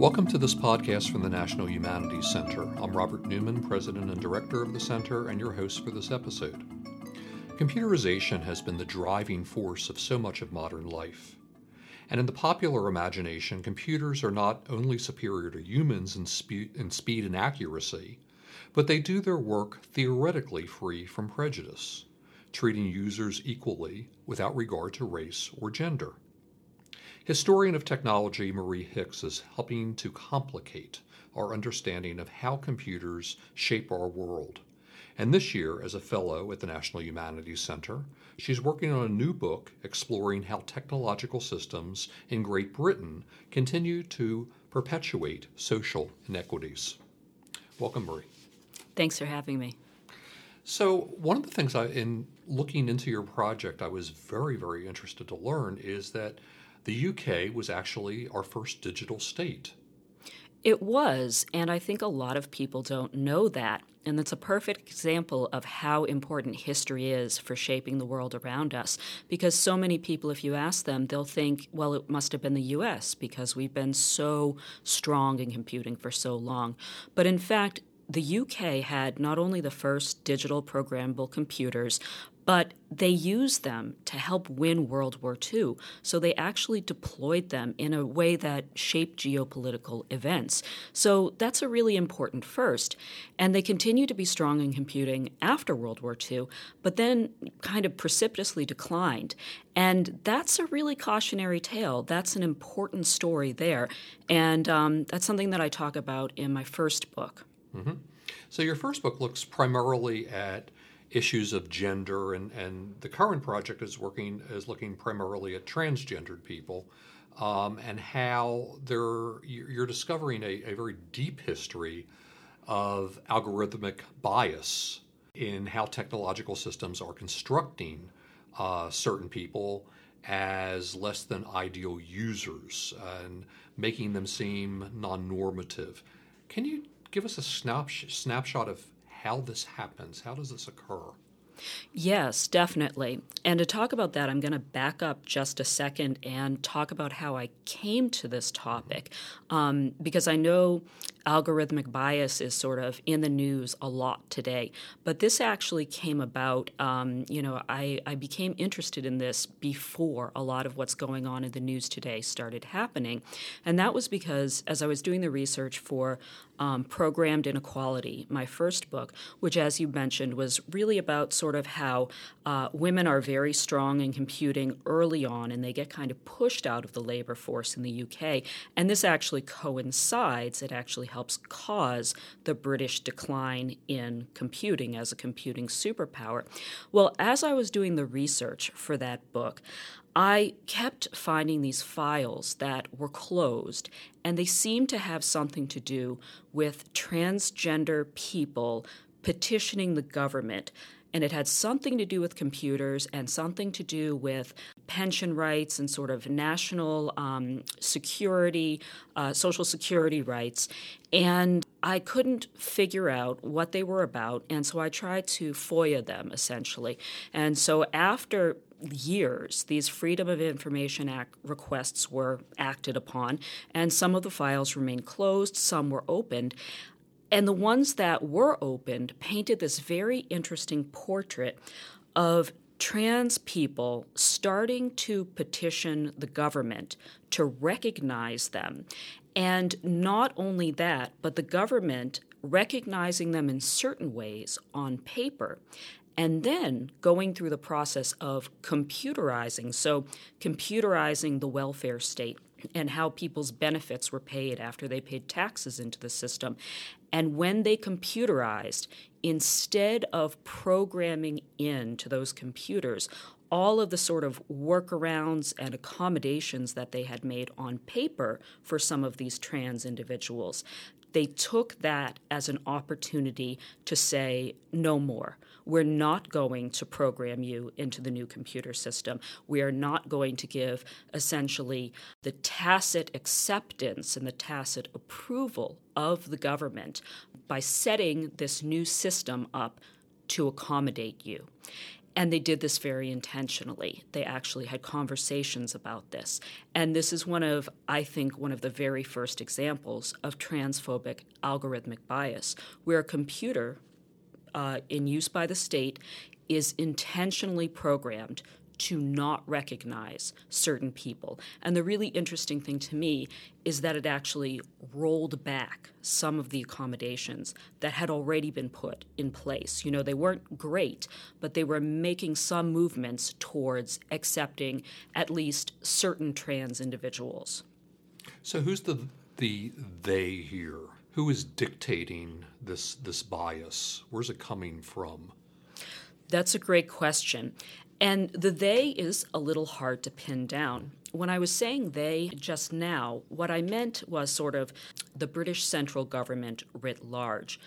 Welcome to this podcast from the National Humanities Center. I'm Robert Newman, President and Director of the Center, and your host for this episode. Computerization has been the driving force of so much of modern life. And in the popular imagination, computers are not only superior to humans in, spe- in speed and accuracy, but they do their work theoretically free from prejudice, treating users equally without regard to race or gender. Historian of technology Marie Hicks is helping to complicate our understanding of how computers shape our world. And this year, as a fellow at the National Humanities Center, she's working on a new book exploring how technological systems in Great Britain continue to perpetuate social inequities. Welcome, Marie. Thanks for having me. So, one of the things I, in looking into your project, I was very, very interested to learn is that the UK was actually our first digital state. It was, and I think a lot of people don't know that. And that's a perfect example of how important history is for shaping the world around us. Because so many people, if you ask them, they'll think, well, it must have been the US because we've been so strong in computing for so long. But in fact, the UK had not only the first digital programmable computers, but they used them to help win World War II. So they actually deployed them in a way that shaped geopolitical events. So that's a really important first. And they continue to be strong in computing after World War II, but then kind of precipitously declined. And that's a really cautionary tale. That's an important story there. And um, that's something that I talk about in my first book. Mm-hmm. So your first book looks primarily at issues of gender, and, and the current project is working is looking primarily at transgendered people, um, and how they're you're discovering a, a very deep history of algorithmic bias in how technological systems are constructing uh, certain people as less than ideal users and making them seem non normative. Can you give us a snapshot of how this happens. How does this occur? Yes, definitely. And to talk about that, I'm going to back up just a second and talk about how I came to this topic. Um, because I know algorithmic bias is sort of in the news a lot today. But this actually came about, um, you know, I, I became interested in this before a lot of what's going on in the news today started happening. And that was because as I was doing the research for um, Programmed Inequality, my first book, which, as you mentioned, was really about sort of how uh, women are very strong in computing early on and they get kind of pushed out of the labor force in the UK. And this actually coincides, it actually helps cause the British decline in computing as a computing superpower. Well, as I was doing the research for that book, I kept finding these files that were closed, and they seemed to have something to do with transgender people petitioning the government and it had something to do with computers and something to do with pension rights and sort of national um, security, uh, social security rights. And I couldn't figure out what they were about, and so I tried to FOIA them essentially. And so after years, these Freedom of Information Act requests were acted upon, and some of the files remained closed, some were opened. And the ones that were opened painted this very interesting portrait of trans people starting to petition the government to recognize them. And not only that, but the government recognizing them in certain ways on paper and then going through the process of computerizing. So, computerizing the welfare state and how people's benefits were paid after they paid taxes into the system. And when they computerized, instead of programming into those computers all of the sort of workarounds and accommodations that they had made on paper for some of these trans individuals, they took that as an opportunity to say no more. We're not going to program you into the new computer system. We are not going to give essentially the tacit acceptance and the tacit approval of the government by setting this new system up to accommodate you. And they did this very intentionally. They actually had conversations about this. And this is one of, I think, one of the very first examples of transphobic algorithmic bias, where a computer uh, in use by the state is intentionally programmed to not recognize certain people. And the really interesting thing to me is that it actually rolled back some of the accommodations that had already been put in place. You know, they weren't great, but they were making some movements towards accepting at least certain trans individuals. So who's the the they here? Who is dictating this this bias? Where's it coming from? That's a great question. And the they is a little hard to pin down. When I was saying they just now, what I meant was sort of the British central government writ large.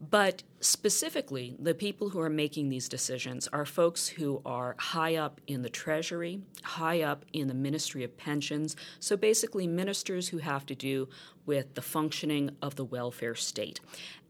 But specifically, the people who are making these decisions are folks who are high up in the Treasury, high up in the Ministry of Pensions. So basically, ministers who have to do with the functioning of the welfare state.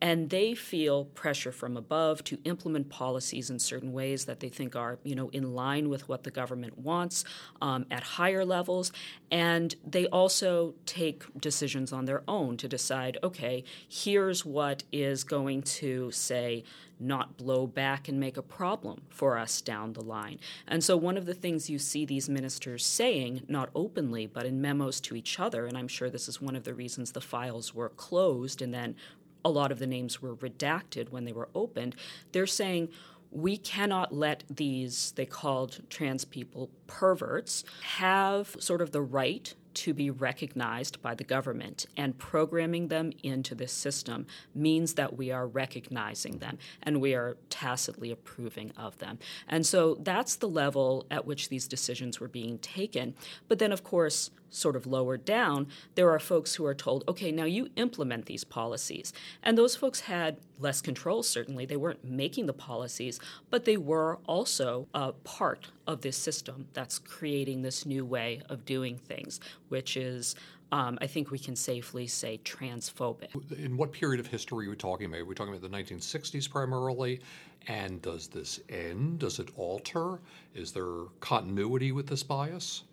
And they feel pressure from above to implement policies in certain ways that they think are, you know, in line with what the government wants um, at higher levels. And they also take decisions on their own to decide, okay, here's what is going to say not blow back and make a problem for us down the line. And so, one of the things you see these ministers saying, not openly, but in memos to each other, and I'm sure this is one of the reasons the files were closed and then a lot of the names were redacted when they were opened, they're saying, we cannot let these, they called trans people perverts, have sort of the right to be recognized by the government. And programming them into this system means that we are recognizing them and we are tacitly approving of them. And so that's the level at which these decisions were being taken. But then, of course, sort of lower down, there are folks who are told, okay, now you implement these policies. And those folks had less control, certainly. They weren't making the policies, but they were also a part of this system that's creating this new way of doing things, which is um, I think we can safely say transphobic. In what period of history are we talking about? Are we talking about the 1960s primarily? And does this end? Does it alter? Is there continuity with this bias?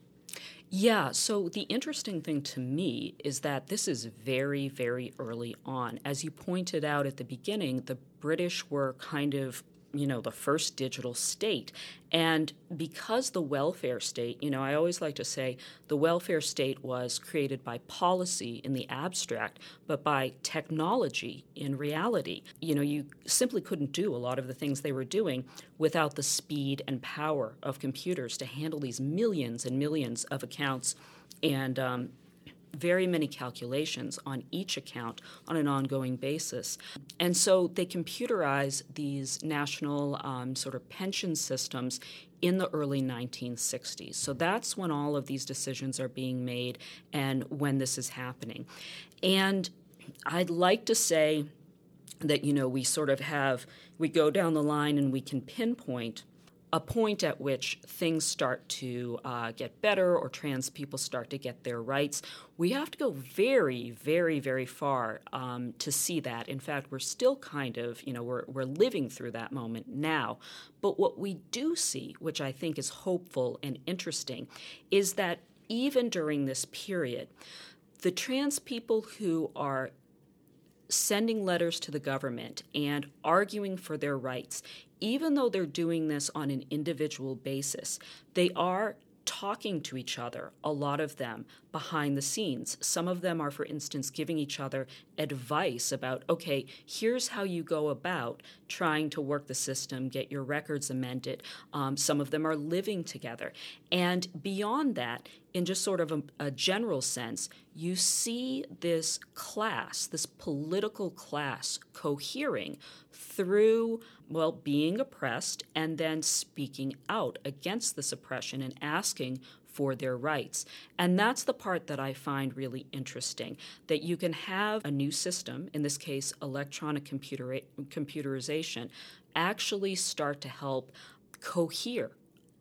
Yeah, so the interesting thing to me is that this is very, very early on. As you pointed out at the beginning, the British were kind of you know the first digital state. And because the welfare state you know i always like to say the welfare state was created by policy in the abstract but by technology in reality. You know you simply couldn't do a lot of the things they were doing without the speed and power of computers to handle these millions and millions of accounts and um, very many calculations on each account on an ongoing basis. And so they computerize these national um, sort of pension systems in the early 1960s. So that's when all of these decisions are being made and when this is happening. And I'd like to say that, you know, we sort of have, we go down the line and we can pinpoint a point at which things start to uh, get better or trans people start to get their rights. We have to go very, very, very far um, to see that. In fact, we're still kind of, you know, we're, we're living through that moment now. But what we do see, which I think is hopeful and interesting, is that even during this period, the trans people who are sending letters to the government and arguing for their rights, even though they're doing this on an individual basis, they are talking to each other, a lot of them behind the scenes. Some of them are, for instance, giving each other advice about, okay, here's how you go about trying to work the system, get your records amended. Um, some of them are living together. And beyond that, in just sort of a, a general sense, you see this class, this political class, cohering through, well, being oppressed and then speaking out against this oppression and asking for their rights. And that's the part that I find really interesting that you can have a new system, in this case, electronic computer- computerization, actually start to help cohere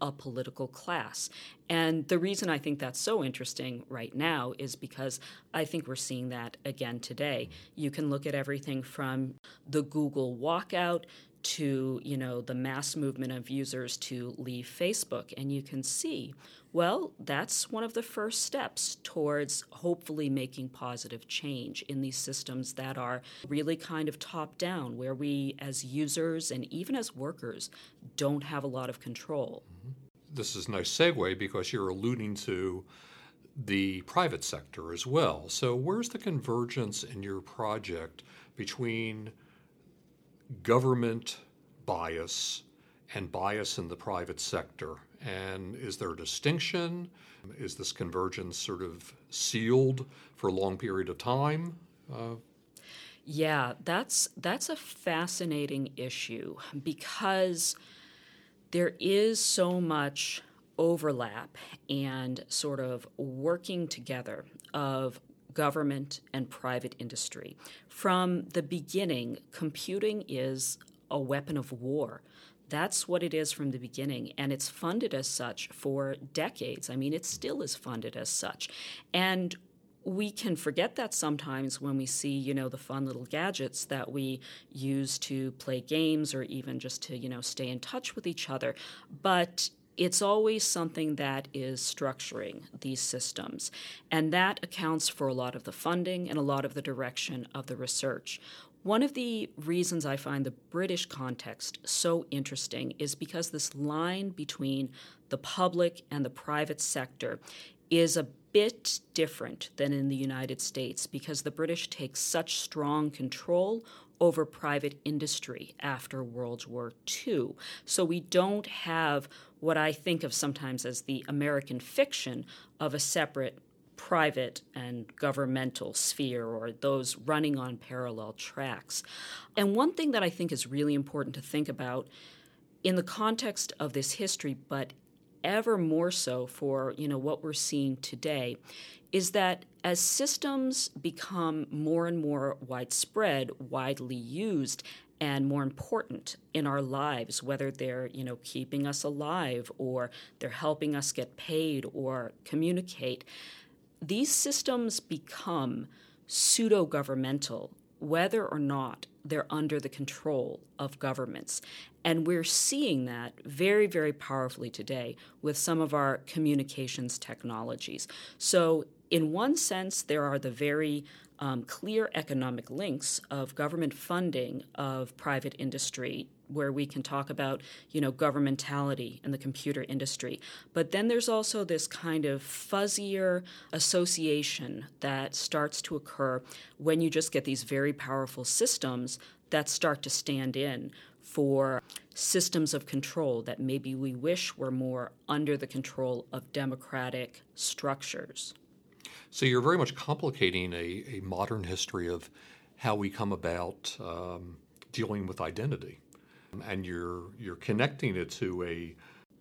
a political class. And the reason I think that's so interesting right now is because I think we're seeing that again today. You can look at everything from the Google walkout to you know the mass movement of users to leave Facebook, and you can see, well, that's one of the first steps towards hopefully making positive change in these systems that are really kind of top down, where we as users and even as workers don't have a lot of control. Mm-hmm. This is a nice segue because you're alluding to the private sector as well. So, where's the convergence in your project between government bias and bias in the private sector? And is there a distinction? Is this convergence sort of sealed for a long period of time? Uh, yeah, that's that's a fascinating issue because there is so much overlap and sort of working together of government and private industry. From the beginning, computing is a weapon of war. That's what it is from the beginning, and it's funded as such for decades. I mean, it still is funded as such. And we can forget that sometimes when we see, you know, the fun little gadgets that we use to play games or even just to, you know, stay in touch with each other. But it's always something that is structuring these systems. And that accounts for a lot of the funding and a lot of the direction of the research. One of the reasons I find the British context so interesting is because this line between the public and the private sector is a bit different than in the United States because the British take such strong control over private industry after World War II. So we don't have what I think of sometimes as the American fiction of a separate private and governmental sphere or those running on parallel tracks. And one thing that I think is really important to think about in the context of this history, but ever more so for you know what we're seeing today is that as systems become more and more widespread, widely used, and more important in our lives, whether they're you know keeping us alive or they're helping us get paid or communicate, these systems become pseudo governmental whether or not they're under the control of governments. And we're seeing that very, very powerfully today with some of our communications technologies. So, in one sense, there are the very um, clear economic links of government funding of private industry where we can talk about you know governmentality in the computer industry but then there's also this kind of fuzzier association that starts to occur when you just get these very powerful systems that start to stand in for systems of control that maybe we wish were more under the control of democratic structures so you're very much complicating a, a modern history of how we come about um, dealing with identity and you're you're connecting it to a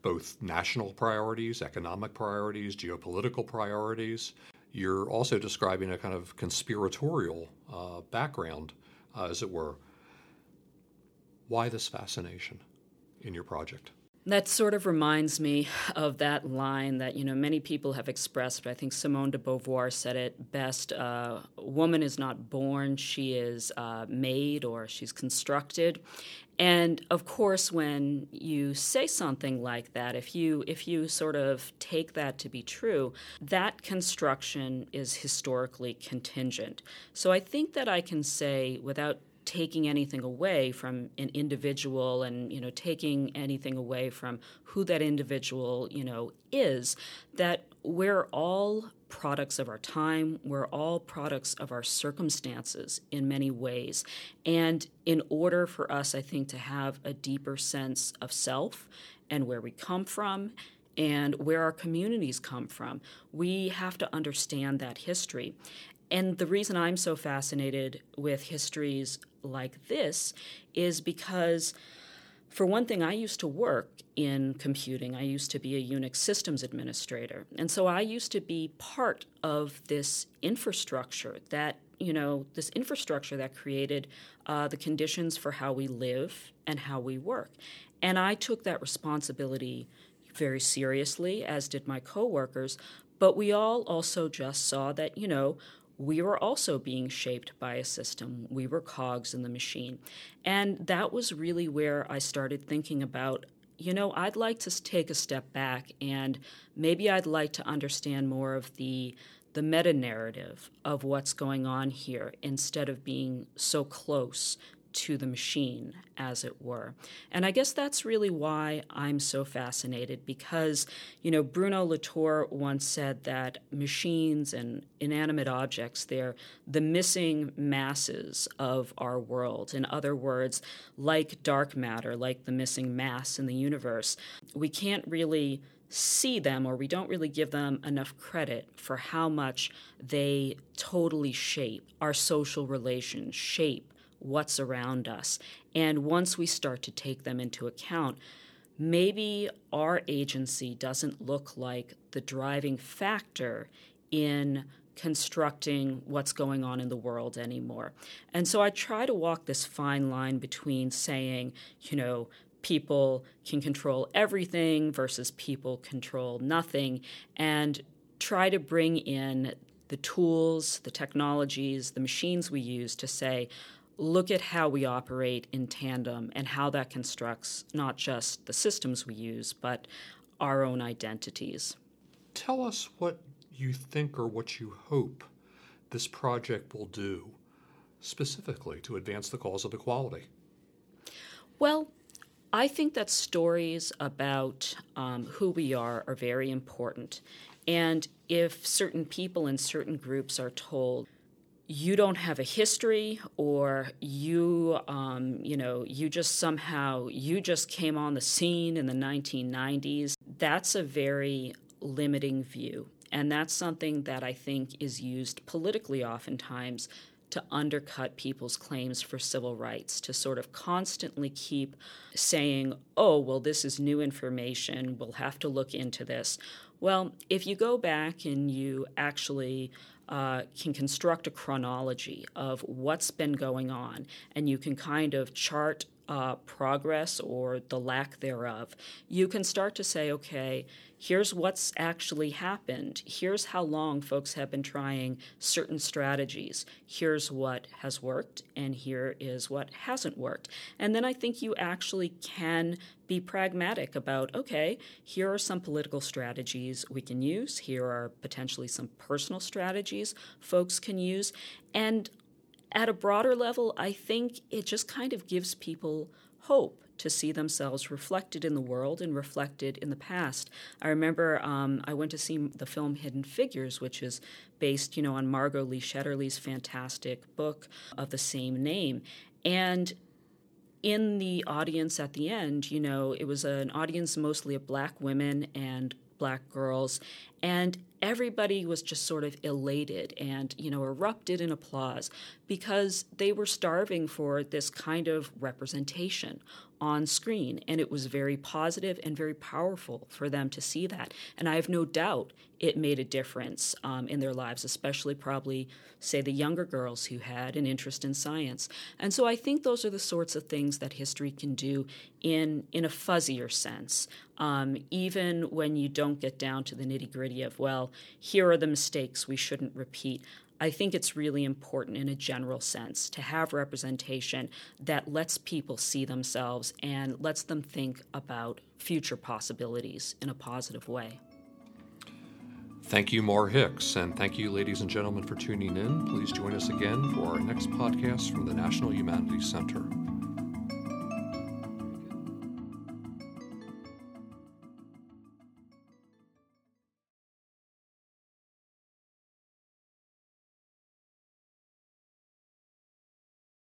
both national priorities, economic priorities, geopolitical priorities. You're also describing a kind of conspiratorial uh, background, uh, as it were. Why this fascination in your project? That sort of reminds me of that line that you know many people have expressed. But I think Simone de Beauvoir said it best: uh, "Woman is not born; she is uh, made, or she's constructed." And of course, when you say something like that, if you if you sort of take that to be true, that construction is historically contingent. So I think that I can say without taking anything away from an individual and you know taking anything away from who that individual you know is that we're all products of our time we're all products of our circumstances in many ways and in order for us i think to have a deeper sense of self and where we come from and where our communities come from. We have to understand that history. And the reason I'm so fascinated with histories like this is because, for one thing, I used to work in computing. I used to be a Unix systems administrator. And so I used to be part of this infrastructure that, you know, this infrastructure that created uh, the conditions for how we live and how we work. And I took that responsibility very seriously, as did my coworkers. But we all also just saw that, you know, we were also being shaped by a system. We were cogs in the machine. And that was really where I started thinking about you know, I'd like to take a step back and maybe I'd like to understand more of the the meta narrative of what's going on here instead of being so close to the machine, as it were. And I guess that's really why I'm so fascinated because, you know, Bruno Latour once said that machines and inanimate objects, they're the missing masses of our world. In other words, like dark matter, like the missing mass in the universe, we can't really see them or we don't really give them enough credit for how much they totally shape our social relations, shape what's around us. And once we start to take them into account, maybe our agency doesn't look like the driving factor in constructing what's going on in the world anymore. And so I try to walk this fine line between saying, you know, people can control everything versus people control nothing, and try to bring in the tools, the technologies, the machines we use to say, look at how we operate in tandem and how that constructs not just the systems we use, but our own identities. Tell us what you think or what you hope this project will do specifically to advance the cause of equality. Well, I think that stories about um, who we are are very important. And if certain people in certain groups are told, you don't have a history or you um, you know you just somehow you just came on the scene in the 1990s that's a very limiting view and that's something that i think is used politically oftentimes to undercut people's claims for civil rights, to sort of constantly keep saying, oh, well, this is new information, we'll have to look into this. Well, if you go back and you actually uh, can construct a chronology of what's been going on, and you can kind of chart uh, progress or the lack thereof, you can start to say, okay, here's what's actually happened. Here's how long folks have been trying certain strategies. Here's what has worked, and here is what hasn't worked. And then I think you actually can be pragmatic about okay, here are some political strategies we can use, here are potentially some personal strategies folks can use. And at a broader level, I think it just kind of gives people hope to see themselves reflected in the world and reflected in the past. I remember um, I went to see the film Hidden Figures, which is based, you know, on Margot Lee Shetterly's fantastic book of the same name, and in the audience at the end, you know, it was an audience mostly of black women and black girls, and everybody was just sort of elated and you know erupted in applause because they were starving for this kind of representation on screen. And it was very positive and very powerful for them to see that. And I have no doubt it made a difference um, in their lives, especially probably, say, the younger girls who had an interest in science. And so I think those are the sorts of things that history can do in, in a fuzzier sense. Um, even when you don't get down to the nitty gritty of, well, here are the mistakes we shouldn't repeat. I think it's really important in a general sense to have representation that lets people see themselves and lets them think about future possibilities in a positive way. Thank you, Mar Hicks, and thank you, ladies and gentlemen, for tuning in. Please join us again for our next podcast from the National Humanities Center.